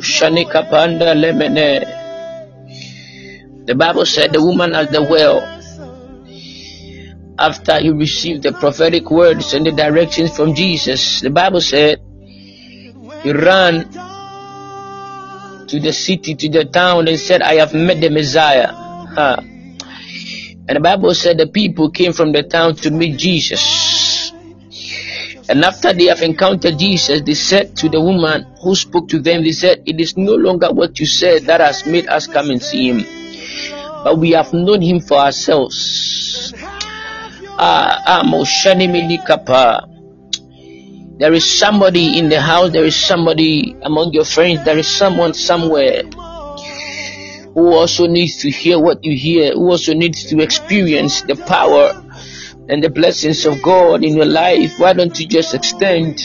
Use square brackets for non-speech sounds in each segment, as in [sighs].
Shanika Panda Lemene. The Bible said the woman at the well, after he received the prophetic words and the directions from Jesus, the Bible said he ran to the city, to the town, and said, I have met the Messiah. Huh. And the Bible said the people came from the town to meet Jesus. And after they have encountered Jesus, they said to the woman who spoke to them, they said, It is no longer what you said that has made us come and see him, but we have known him for ourselves. Ah, ah. There is somebody in the house, there is somebody among your friends, there is someone somewhere who also needs to hear what you hear, who also needs to experience the power and the blessings of God in your life. Why don't you just extend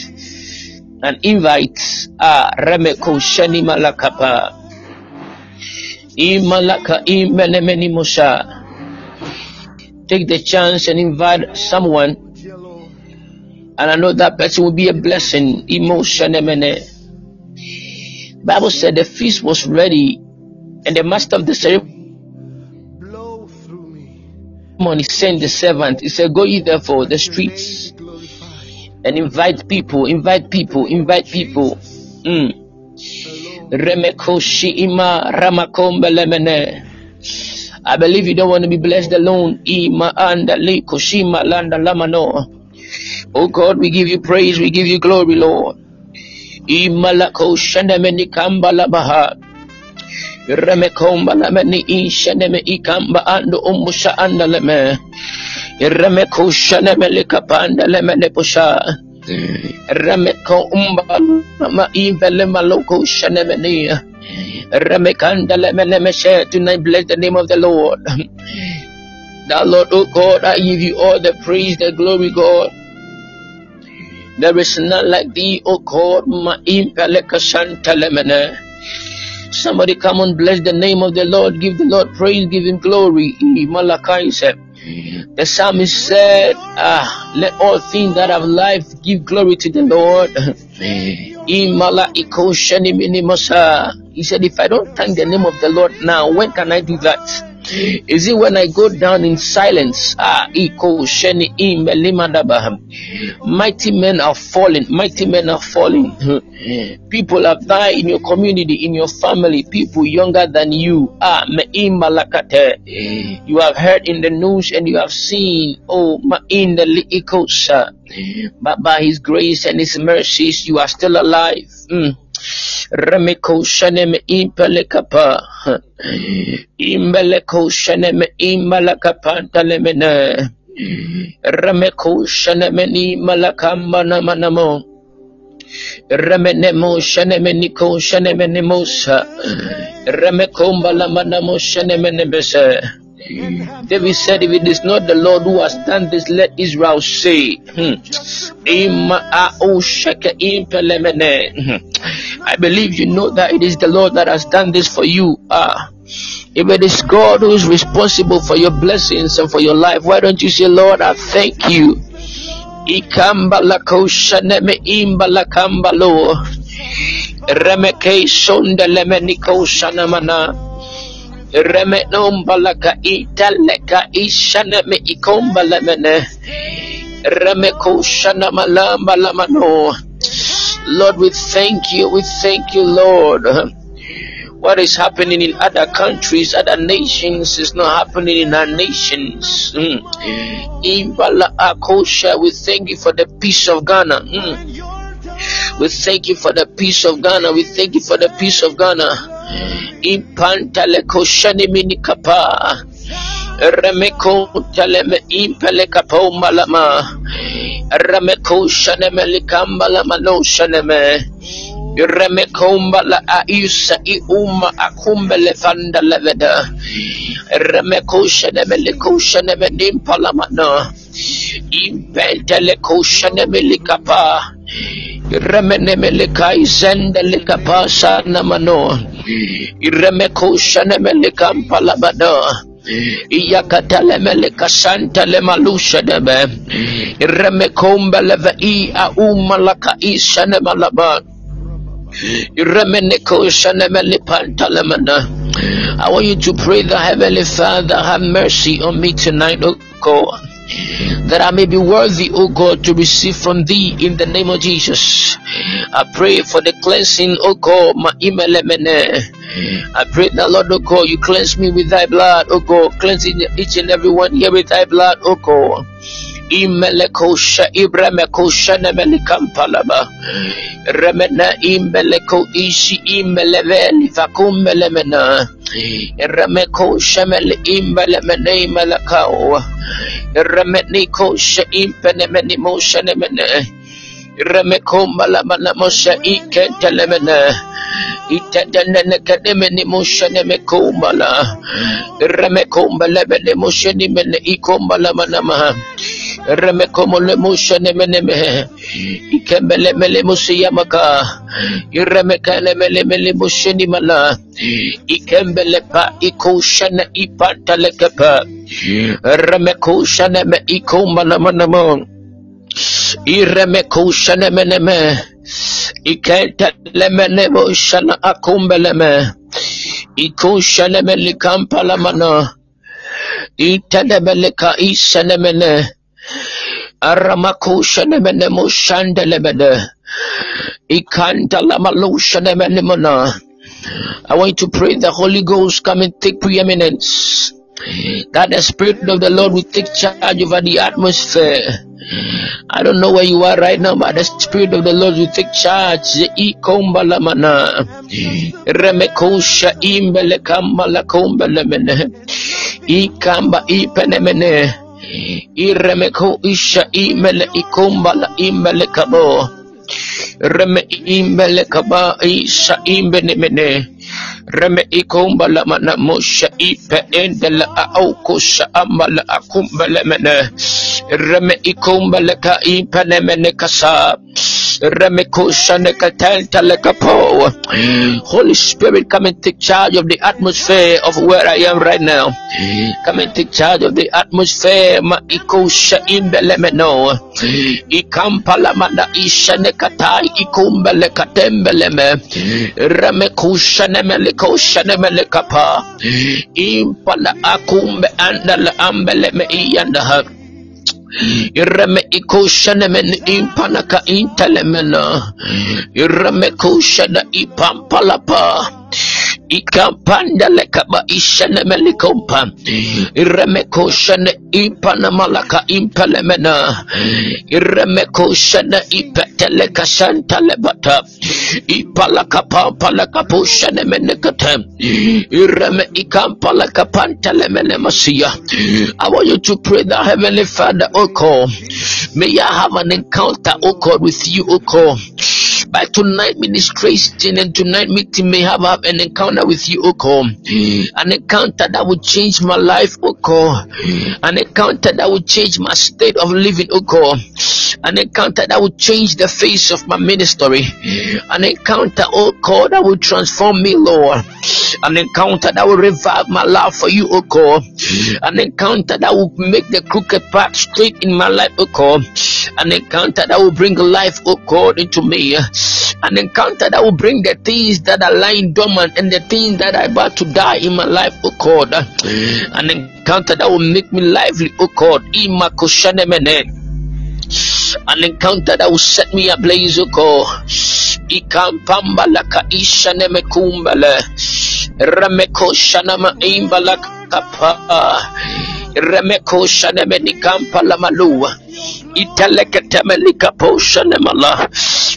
an invite? Ah, Remeko Shani Malakapa. Imalaka Imenemeni. Take the chance and invite someone and I know that person will be a blessing. Emotion, Bible said the feast was ready, and the master of the ceremony sent the servant. He said, "Go ye therefore the streets and invite people, invite people, invite people." Mm. I believe you don't want to be blessed alone. Oh God, we give you praise, we give you glory, Lord. Remekomba lameni ishaneme ikamba ando umusha anda leme. Remeko shaneme likapanda lemene pusha. Remeko umba ma ivele maloko shanemeni. Remekanda lemene meshe. Tonight bless the name of the Lord. That Lord, oh God, I give you all the praise, the glory, God. There is none like thee, O God. Somebody come and bless the name of the Lord. Give the Lord praise. Give him glory. Malachi said. The psalmist said, ah, Let all things that have life give glory to the Lord. [laughs] He said, If I don't thank the name of the Lord now, when can I do that? Is it when I go down in silence? Ah, mighty men are falling. Mighty men are falling. [laughs] People have died in your community, in your family. People younger than you. Ah, you have heard in the news and you have seen. Oh, in the liikosa. But by His grace and His mercies, you are still alive. Mm. Remeko shanem impelekapa. Imbeleko shanem imalakapanta lemene. Remeko shanemeni malakamba namanamo. Remenemo shanemeniko shanemenemosa. Remekomba lamanamo shanemenebese. David said, If it is not the Lord who has done this, let Israel say. I believe you know that it is the Lord that has done this for you. Ah. If it is God who is responsible for your blessings and for your life, why don't you say, Lord, I thank you. Remeke sonda lemeni kosha namana. Remenomba laka italeka ishana me ikomba lemene. Remeko shana malamba lamano. Lord, we thank you. We thank you, Lord. What is happening in other countries, other nations, is not happening in our nations. Mm. Imbala Akosha, we thank you for the peace of Ghana. Mm. We thank you for the peace of Ghana. We thank you for the peace of Ghana. Impantale koshani minikapa. Remeko taleme impele kapo malama. Remeko shaneme likamba lama no shaneme. Remekomba la aisa i uma akumbe lefanda leveda. Remeko shaneme liko shaneme nimpala mana. Impentele koshaneme likapa. Remeneme likai zende likapa sana mano. Iremeko shaneme likampala bada. iyakatale mele kasanta le malusha debe ireme komba leve i a umalaka isha ne malaba Iremeneko shanemele pantalemana. I want you to pray the Heavenly Father, have mercy on me tonight, oh God that I may be worthy, O God, to receive from Thee in the name of Jesus. I pray for the cleansing, O God, my I pray that Lord, O God, you cleanse me with Thy blood, O God, cleansing each and every one here with Thy blood, O God. imelekosha ibramekosha nemelikampalaba remena imeleko ishi imeleveli vakumelemena remekosha mele imelemene imelekawa remenikosha impenemenimosha nemene remekomalamanamosha ikentelemene itadana kademe ni moshane mekombala remeko mbala bene moshane mene ikombala reme como le musha neme neme ikemele mele musi yamaka ireme kele mele mele mushi ni mala ikembele pa ikushana ipata lekepa reme kushana me ikumala manamon ireme kushana meneme ikete lemene mushana akumbeleme ikushana mele kampala mana İtenemeleka isenemene Aramakushane mene moshande lemene. Ikanta lamalushane menemana. I want you to pray the Holy Ghost come and take preeminence. That the Spirit of the Lord will take charge over the atmosphere. I don't know where you are right now, but the Spirit of the Lord will take charge. Ikombalamana. Remekosha imbele kambala kombalamene. Ikamba ipenemene. Iremeko isha imele ikombala imbele kabo. Reme imbele kaba isha imbenemene. Reme ikomba la mana mosha ipe endela aukosha amala akumbele mene. Reme ikomba la ka ipe nemene Holy Spirit, come and take charge of the atmosphere of where I am right now. Come and take charge of the atmosphere. Ma ikosha imbelemeno. Ikampala manda ishane katai ikumbele katembeleme. Remekusha nemele kosha nemele kapa. Impala akumbe andala ambeleme iyanda. Irame ikoshana men impanaka intelemena. Irame koshana ipampalapa. Ikampanda lekaba ishana melikompa. Iremeko shana impana malaka impalemena. Iremeko shana ipeteleka shanta lebata. Ipalaka pampalaka pushana menekata. Ireme. I want you to pray the Heavenly Father, O. May I have an encounter, O with you. By tonight ministration and tonight meeting may have, have an encounter with you, O God. An encounter that will change my life, O God. An encounter that will change my state of living, O God. An encounter that will change the face of my ministry. An encounter, oh God, that will transform me, Lord. An encounter that will revive my love for you, oh God. An encounter that will make the crooked path straight in my life, oh God. An encounter that will bring life, oh God, into me. An encounter that will bring the things that are lying dormant and the things that are about to die in my life, oh God. An encounter that will make me lively, oh God. An encounter that will set me ablaze, oh God. Ikampamba laka isha nemekumbale. Remeko shanama imbala kapa. Remeko shaneme nikampa la malua. Iteleketeme likapo shanemala.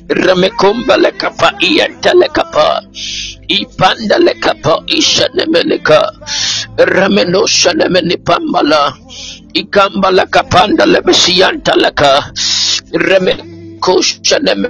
Remekumba lekapa iya telekapa. Ipanda lekapa isha nemeleka. Remeno shaneme nipambala. Ikamba lakapanda lebesianta laka. Reme kushaneme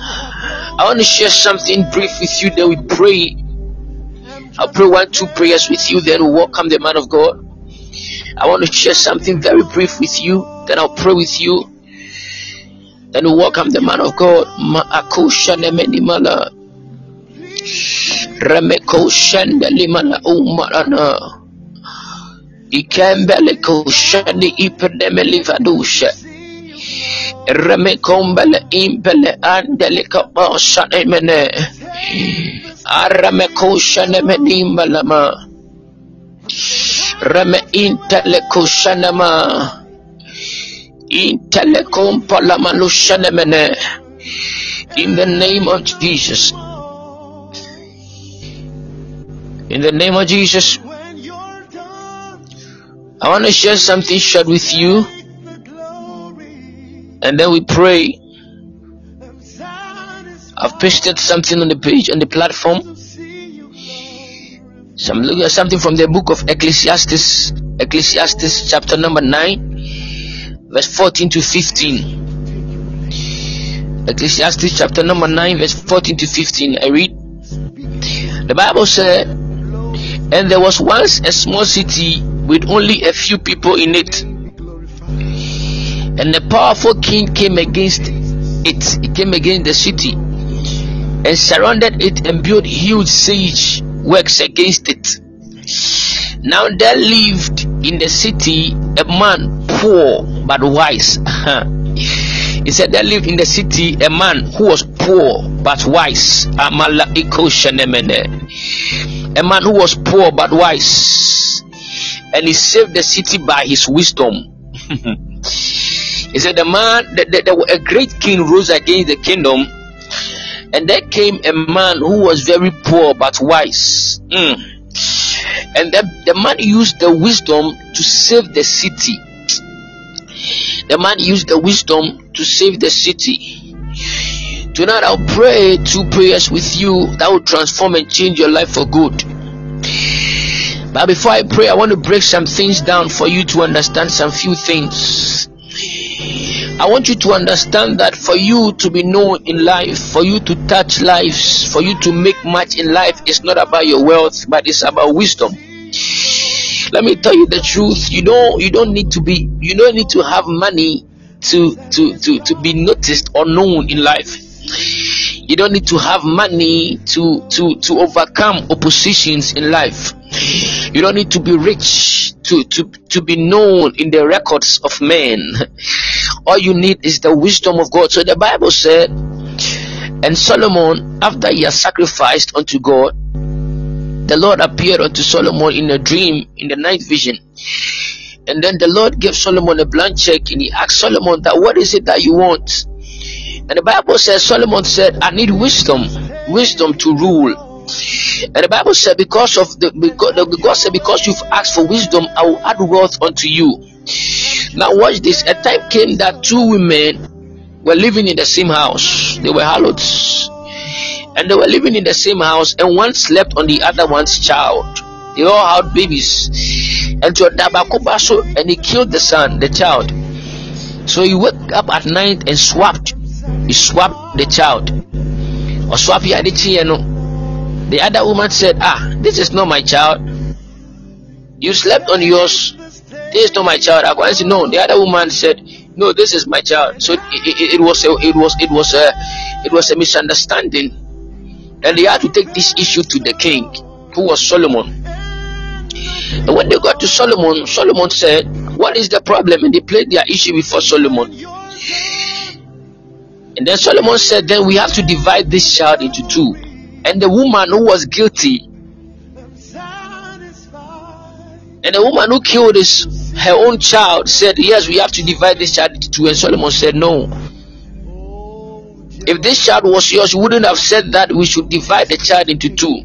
I want to share something brief with you, then we pray. I'll pray one, two prayers with you, then we'll welcome the man of God. I want to share something very brief with you, then I'll pray with you. Then we welcome the man of God. Ma'akusha nemenimala. Remeko shendelimala umarana. Ikembele kushani ipedemeli vadusha. Remekombele impele andele kabasha. Reme intele palamalushanemene. In the name of Jesus. In the name of Jesus. I want to share something short with you. And then we pray. I've pasted something on the page on the platform. So I'm looking at something from the book of Ecclesiastes, Ecclesiastes chapter number 9, verse 14 to 15. Ecclesiastes chapter number 9, verse 14 to 15. I read. The Bible said, And there was once a small city with only a few people in it. And a powerful king came against it. He came against the city and surrounded it and built huge siege works against it. Now there lived in the city a man poor but wise. [laughs] he said there lived in the city a man who was poor but wise. A man who was poor but wise. And he saved the city by his wisdom. [laughs] he said the man that, that, that a great king rose against the kingdom and there came a man who was very poor but wise. Mm. And the, the man used the wisdom to save the city. The man used the wisdom to save the city. Tonight I'll pray two prayers with you that will transform and change your life for good. But before I pray, I want to break some things down for you to understand some few things. I want you to understand that for you to be known in life, for you to touch lives, for you to make much in life, it's not about your wealth, but it's about wisdom. Let me tell you the truth. You don't you don't need to be you don't need to have money to to to, to be noticed or known in life. You don't need to have money to to to overcome oppositions in life. You don't need to be rich to to to be known in the records of men. All you need is the wisdom of God. So the Bible said, and Solomon, after he had sacrificed unto God, the Lord appeared unto Solomon in a dream in the night vision. And then the Lord gave Solomon a blank check and he asked Solomon that what is it that you want? And the Bible says Solomon said, I need wisdom, wisdom to rule. And the Bible said, because of the because God said, because you've asked for wisdom, I will add wealth unto you. Now watch this. A time came that two women were living in the same house. They were harlots. And they were living in the same house, and one slept on the other one's child. They all had babies. And to Dabakobaso, and he killed the son, the child. So he woke up at night and swapped. He swapped the child. Or swap The other woman said, Ah, this is not my child. You slept on yours this is not my child. I said, no. The other woman said, no, this is my child. So it, it, it was a, it was it was a it was a misunderstanding, and they had to take this issue to the king, who was Solomon. And when they got to Solomon, Solomon said, "What is the problem?" And they played their issue before Solomon. And then Solomon said, "Then we have to divide this child into two. And the woman who was guilty And the woman who killed his her own child said, Yes, we have to divide this child into two. And Solomon said, No. If this child was yours, you wouldn't have said that we should divide the child into two.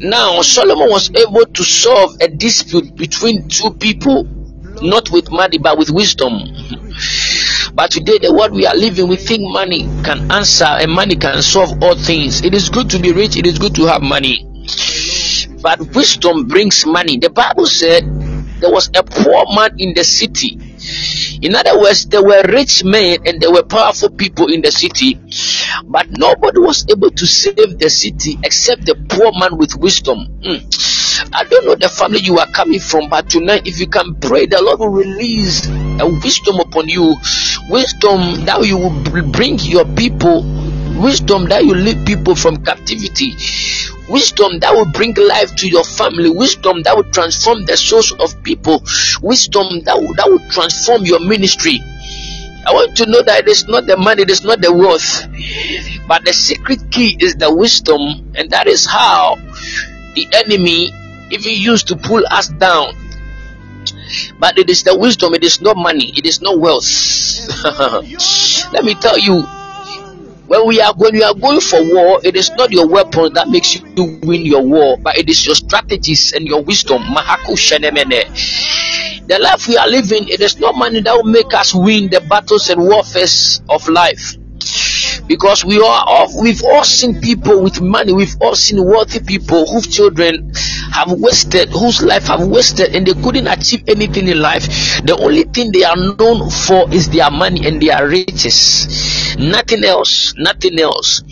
Now, Solomon was able to solve a dispute between two people, not with money, but with wisdom. But today, the world we are living, we think money can answer and money can solve all things. It is good to be rich, it is good to have money. But wisdom brings money. The Bible said there was a poor man in the city. In other words, there were rich men and there were powerful people in the city, but nobody was able to save the city except the poor man with wisdom. Mm. I don't know the family you are coming from, but tonight, if you can pray, the Lord will release a wisdom upon you, wisdom that you will bring your people, wisdom that you lead people from captivity, wisdom that will bring life to your family, wisdom that will transform the souls of people, wisdom that will, that will transform your ministry. I want to know that it is not the money, it is not the wealth, but the secret key is the wisdom, and that is how the enemy even used to pull us down. But it is the wisdom, it is not money, it is not wealth. [laughs] Let me tell you, when we are when you are going for war, it is not your weapon that makes you win your war, but it is your strategies and your wisdom. The life we are living, it is not money that will make us win the battles and warfares of life because we are we've all seen people with money we've all seen wealthy people whose children have wasted whose life have wasted and they couldn't achieve anything in life. The only thing they are known for is their money and their riches. Nothing else nothing else.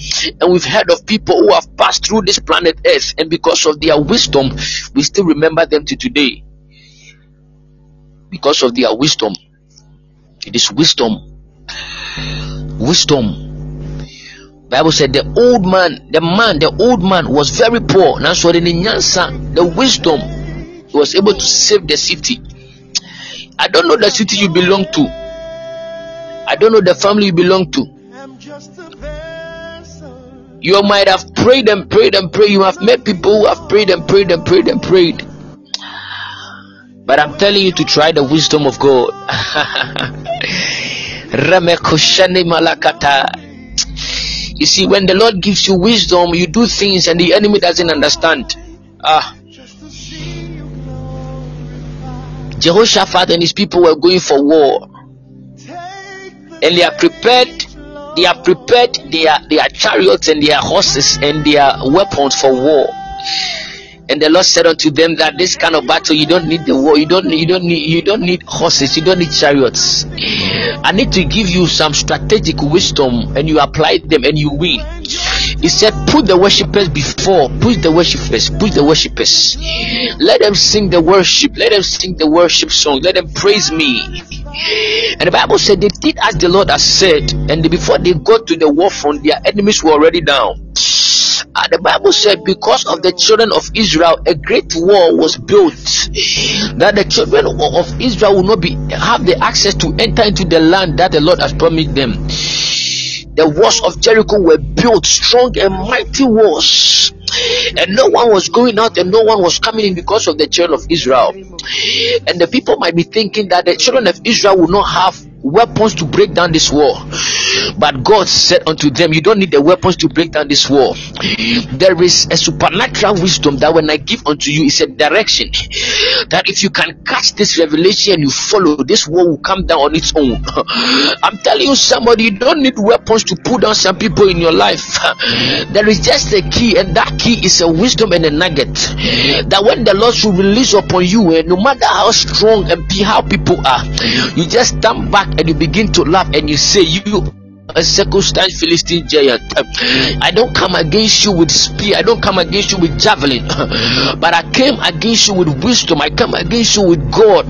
And we've heard of people who have passed through this planet earth and because of their wisdom we still remember them to today. Because of their wisdom. It is wisdom. Wisdom Bible said the old man, the man, the old man was very poor. Now, so the nyansa, the wisdom, was able to save the city. I don't know the city you belong to. I don't know the family you belong to. You might have prayed and prayed and prayed. You have met people who have prayed and prayed and prayed and prayed. But I'm telling you to try the wisdom of God. [laughs] You see, when the Lord gives you wisdom, you do things and the enemy doesn't understand. Ah. Jehoshaphat and his people were going for war. And they are prepared, they are prepared their, their chariots and their horses and their weapons for war. And the Lord said unto them that this kind of battle you don't need the war, you don't you don't need you don't need horses, you don't need chariots. I need to give you some strategic wisdom and you apply them and you win. He said, Put the worshippers before, push the worshippers, push the worshippers. Let them sing the worship, let them sing the worship song, let them praise me. And the Bible said they did as the Lord has said, and before they got to the war front, their enemies were already down. Uh, the Bible said, because of the children of Israel, a great wall was built. That the children of Israel will not be have the access to enter into the land that the Lord has promised them. The walls of Jericho were built, strong and mighty walls and no one was going out and no one was coming in because of the children of Israel. And the people might be thinking that the children of Israel will not have weapons to break down this wall. But God said unto them, You don't need the weapons to break down this wall. There is a supernatural wisdom that when I give unto you it's a direction. That if you can catch this revelation and you follow, this wall will come down on its own. [laughs] I'm telling you, somebody, you don't need weapons to pull down some people in your life. [laughs] There is just a key, and that key is a wisdom and a nugget. That when the Lord should release upon you, and eh, no matter how strong and how people are, you just stand back and you begin to laugh and you say, You a circumstance Philistine giant. I don't come against you with spear, I don't come against you with javelin, [laughs] but I came against you with wisdom, I come against you with God.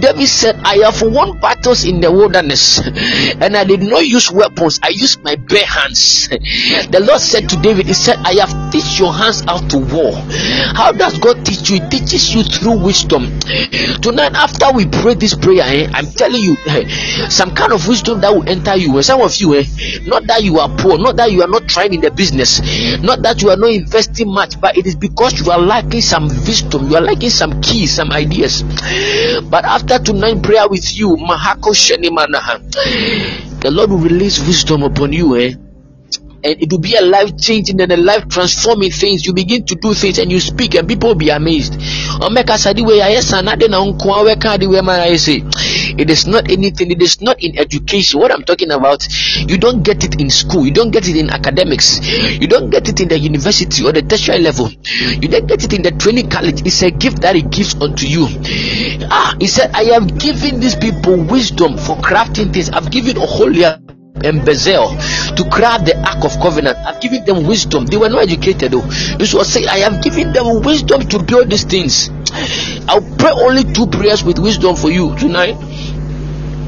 David said, I have won battles in the wilderness, and I did not use weapons, I used my bare hands. The Lord said to David, He said, I have teach your hands how to war. How does God teach you? He teaches you through wisdom. Tonight, after we pray this prayer, eh, I'm telling you, eh, some kind of wisdom wisdom that will enter you. And some of you, eh, not that you are poor, not that you are not trying in the business, not that you are not investing much, but it is because you are lacking some wisdom, you are lacking some keys, some ideas. But after tonight prayer with you, Mahako the Lord will release wisdom upon you, eh? and it will be a life changing and a life transforming things. You begin to do things and you speak, and people will be amazed. It is not anything, it is not in education. What I'm talking about, you don't get it in school, you don't get it in academics, you don't get it in the university or the tertiary level, you don't get it in the training college. It's a gift that He gives unto you. Ah, He said, I have given these people wisdom for crafting things, I've given a holy and Bezel to craft the Ark of Covenant. I've given them wisdom. They were not educated though. This was saying, I have given them wisdom to build these things. I'll pray only two prayers with wisdom for you tonight.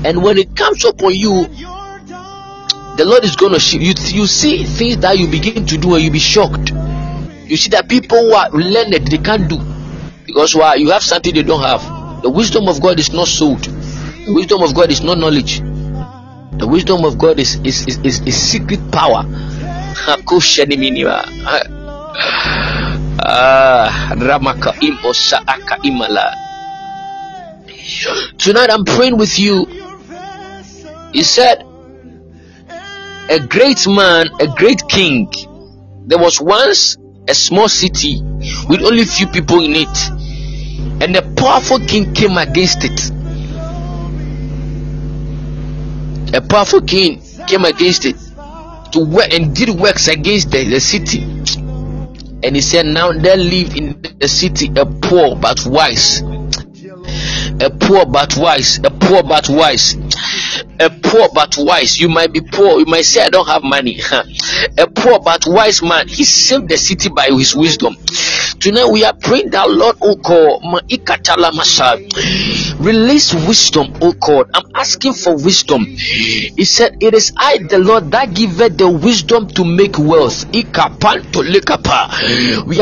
And when it comes upon you, the Lord is going to shift. You, you see things that you begin to do and you be shocked. You see that people who are learned, they can't do. Because why? You have something they don't have. The wisdom of God is not sold. The wisdom of God is not knowledge. The wisdom of God is is, is, is, is secret power. [sighs] Ah, Tonight I'm praying with you. He said, A great man, a great king. There was once a small city with only few people in it, and a powerful king came against it. a powerful king came against it to work and did works against the, the city. And he said, Now there live in the city a poor but wise. A poor but wise, a poor but wise, a poor but wise. You might be poor, you might say, I don't have money. [laughs] a poor but wise man, he saved the city by his wisdom. Tonight we are praying that Lord, oh God, release wisdom, oh God. I'm asking for wisdom. He said, It is I, the Lord, that giveth the wisdom to make wealth. We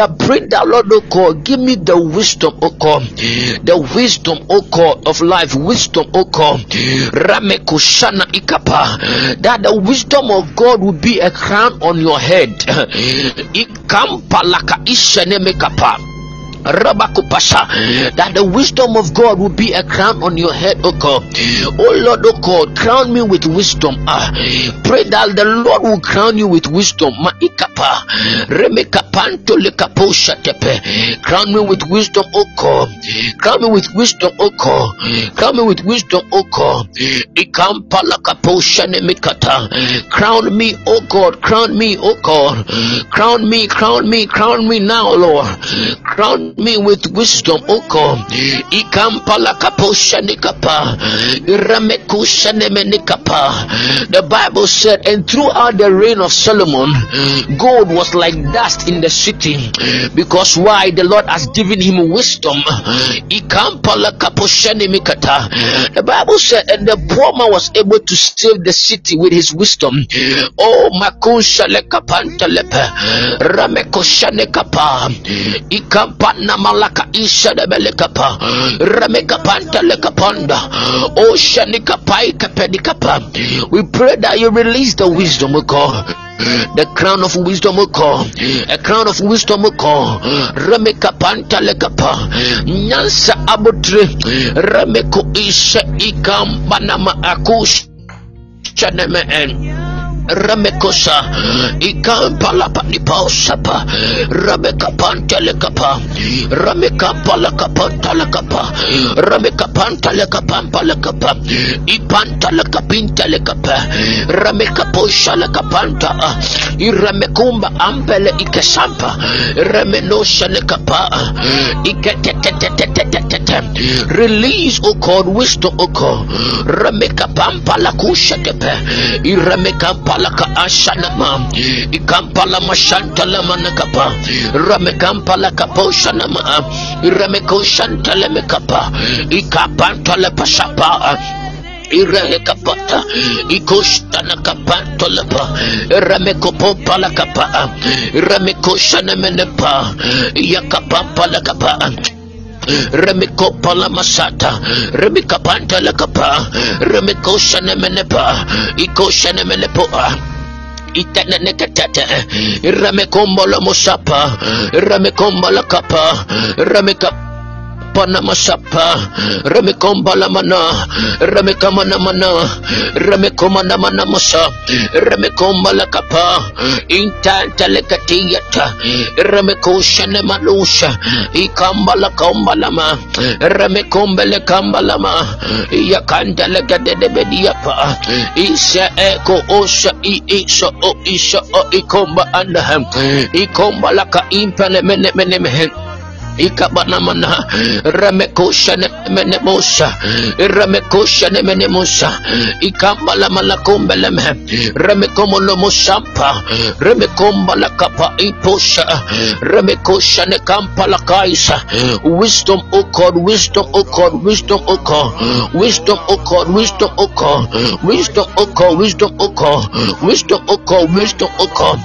are praying that Lord, oh God, give me the wisdom, oh God, the wisdom, oh God, of life, wisdom, oh God, Ramekushana ikapa, that the wisdom of God will be a crown on your head. [laughs] Ikampalaka ishanemekapa. Rabakupasha, that the wisdom of God will be a crown on your head, O God. O Lord, O God, crown me with wisdom. Ah, pray that the Lord will crown you with wisdom. Crown me with wisdom, O God. Crown me with wisdom, O God. Crown me with wisdom, O God. Crown me, O God. Crown me, O God. Crown me, crown me, crown me now, Lord. Crown me with wisdom, O God. The Bible said, and throughout the reign of Solomon, gold was like dust in the city. Because why? The Lord has given him wisdom. The Bible said, and the poor man was able to save the city with his wisdom. Oh, makusha lekapanta lepe. Ramekosha nekapa. Ikampa namalaka isha de belekapa remeka panta lekapanda oshanika pai kapedikapa we pray that you release the wisdom of God. The crown of wisdom of God, a crown of wisdom of God, Remeka Panta Lekapa, Nyansa Abutre, Remeko Isha Ikam Banama Akush Chaneme ramekosa ikampalapanipaosapa ramekapantelekapa ramekapalakapantalekapa ramekapantalekapampalekapa ipantalekapintelekapa ramekaposalekapanta iramekumba ampele ikesampa remenoselekapa iketetetetete Release, O God, wisdom, O God. Rameka Pampalakusha Tepe Irameka palaka ashanama ikampala mashantala manakapa. Ramekampala kaposhanama. Rameko shantale mekapa. Ikapantale pasapa irele kapata ikoshana kapanto lapa rameko pompa la kapa. Rameko shana menepa. Yakapampa la kapa remiko pala masata remika panta la kapa remiko shana menepa iko shana menepo itananekatata ramekombo la musapa ramekombo la kapa rameka Panamasapa, Remekomba Lamana, Remekama koma na mana Masa, Remekomba Lakapa, Intanta Lekatiata, Remekosha Nemalusha, Ikamba Lakamba Lama, Remekombe Lekamba Lama, Yakanda Lekadebediapa, Isa Eko Osha I Isa O Isa O Ikomba Andaham, Ikomba Laka Impele Menemenemehem ikabanamana ramekosha nemenemosa ramekosha nemenemosa ikambalamalakombeleme remekomolomosampa. Remekombalakapa iposha remekosha nekampalakaisa wisdom o God wisdom o God wisdom o God wisdom o God wisdom o God wisdom o God wisdom o God wisdom o God wisdom o God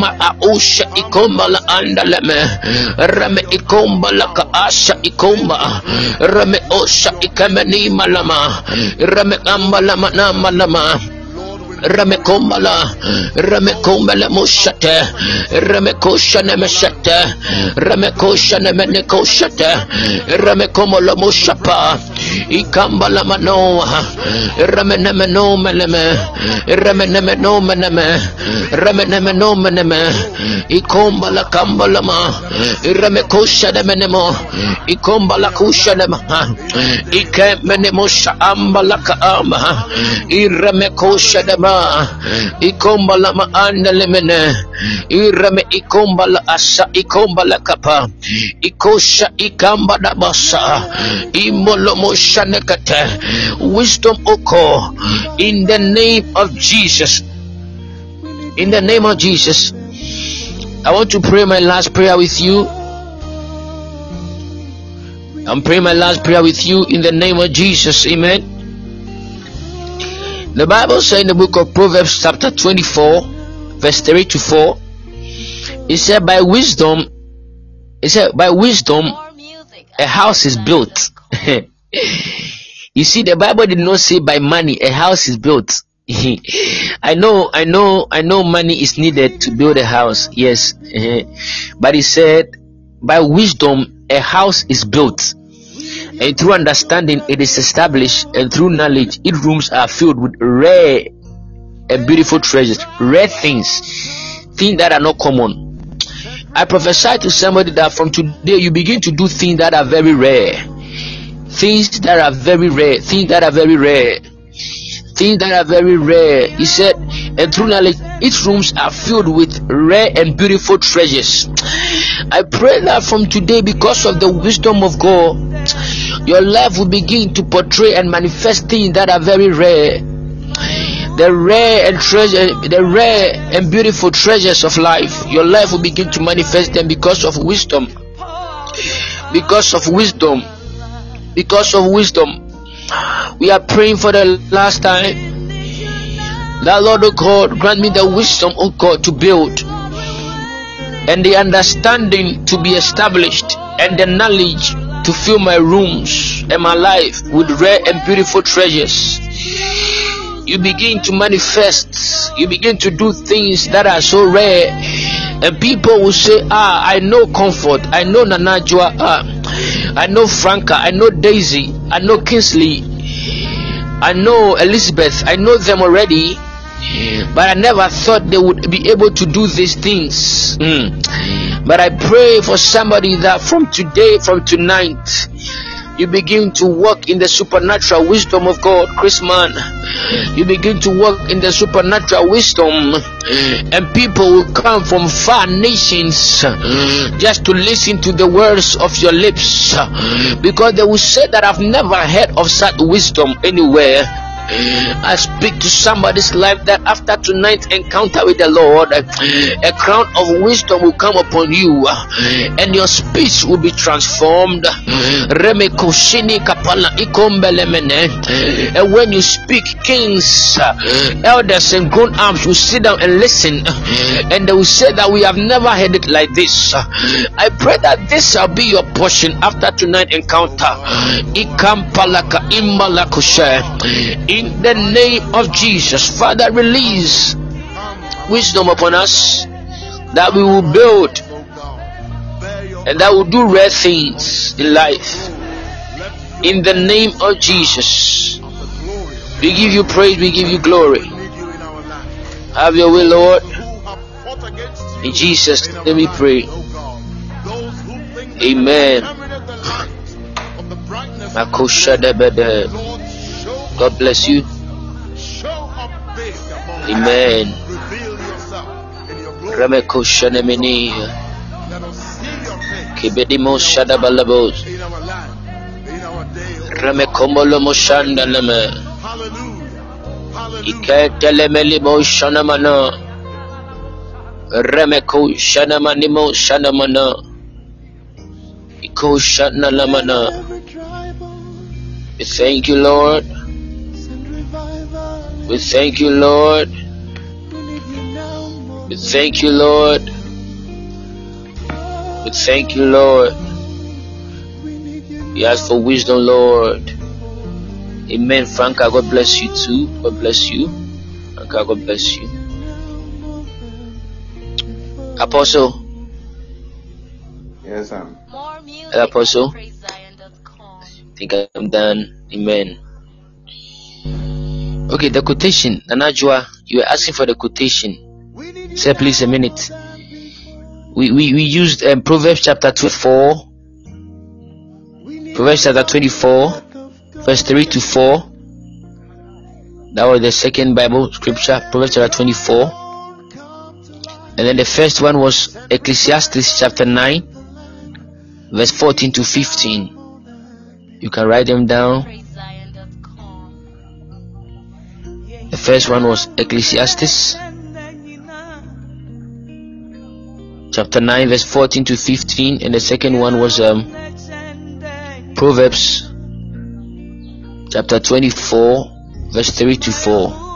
ma ausha ikombala andaleme rame ikom ikomba laka asha ikomba. Rame osha ikameni malama. Rame amba lama na malama. Ramekombala, Ramekombala Mushate, Ramekosha Nemeshate, Ramekosha Nemenekoshate, Ramekomola Mushapa, ikambalamanoma remenemenomeneme remenemenemeneme kusha ikombalakamalama remekushanemenemo ikombalakushanema ikemenemosha ambalakaama iremekushanema ikombalama andalemene ikomba la asa ikomba la kapa ikosha ikambadabasa imolomo basa wisdom oko in the name of Jesus. In the name of Jesus. I want to pray my last prayer with you. I'm praying my last prayer with you in the name of Jesus. Amen. The Bible says in the book of Proverbs, chapter 24, verse 3 to 4, it said, By wisdom, it said, By wisdom, a house is built. [laughs] you see, the Bible did not say by money, a house is built. [laughs] I know, I know, I know money is needed to build a house, yes. Uh-huh. but he said, By wisdom, a house is built. And through understanding it is established. And through knowledge its rooms are filled with rare and beautiful treasures rare things things that are not common. I prophesy to somebody that from today you begin to do things that are very rare things that are very rare. Things that are very rare. Things that are very rare. He said and through knowledge its rooms are filled with rare and beautiful treasures. I pray that from today because of the wisdom of god your life will begin to portray and manifest things that are very rare. The rare and treasure the rare and beautiful treasures of life your life will begin to manifest them because of wisdom. Because of wisdom because of wisdom. We are praying for the last time. That lord oh god grant me the wisdom oh god to build and the understanding to be established and the knowledge to fill my rooms and my life with rare and beautiful treasures. You begin to manifest, you begin to do things that are so rare, and people will say, Ah, I know comfort, I know Nanajua, ah, I know Franca, I know Daisy, I know Kinsley, I know Elizabeth, I know them already but I never thought they would be able to do these things. Mm. But I pray for somebody that from today, from tonight, you begin to walk in the supernatural wisdom of God, Chris man. You begin to walk in the supernatural wisdom, and people will come from far nations just to listen to the words of your lips because they will say that I've never heard of such wisdom anywhere. I speak to somebody's life that after tonight's encounter with the Lord, a crown of wisdom will come upon you and your speech will be transformed. And when you speak, kings, elders, and grown ups will sit down and listen, and they will say that we have never heard it like this. I pray that this shall be your portion after tonight's encounter in the name of Jesus. Father, release wisdom upon us that we will build and that will do rare things in life. In the name of Jesus. We give you praise, we give you glory. Have your way, Lord. In Jesus' let me pray. Amen. God bless you. Amen. Remeko Shanemini. Kibedimo Shadabalabos. Remekomolo Moshanda Leme. Iketelemeli Shanamana. Remeko Shanamanimo Shanamana. Iko Shanalamana. We thank you, Lord. We thank you, Lord. We thank you, Lord. We thank you, Lord. We ask for wisdom, Lord. Amen. Franca, God bless you too. God bless you. Franca, God bless you. Apostle. Yes, sir. Apostle. I think I'm done. Amen. Okay, the quotation. Nanajua, you were asking for the quotation. Say please a minute. We we, we used um, Proverbs chapter 24. Proverbs chapter 24, verse 3 to 4. That was the second Bible scripture, Proverbs chapter 24. And then the first one was Ecclesiastes chapter 9, verse 14 to 15. You can write them down. The first one was Ecclesiastes chapter 9 verse 14 to 15 and the second one was um, Proverbs chapter 24 verse 3 to 4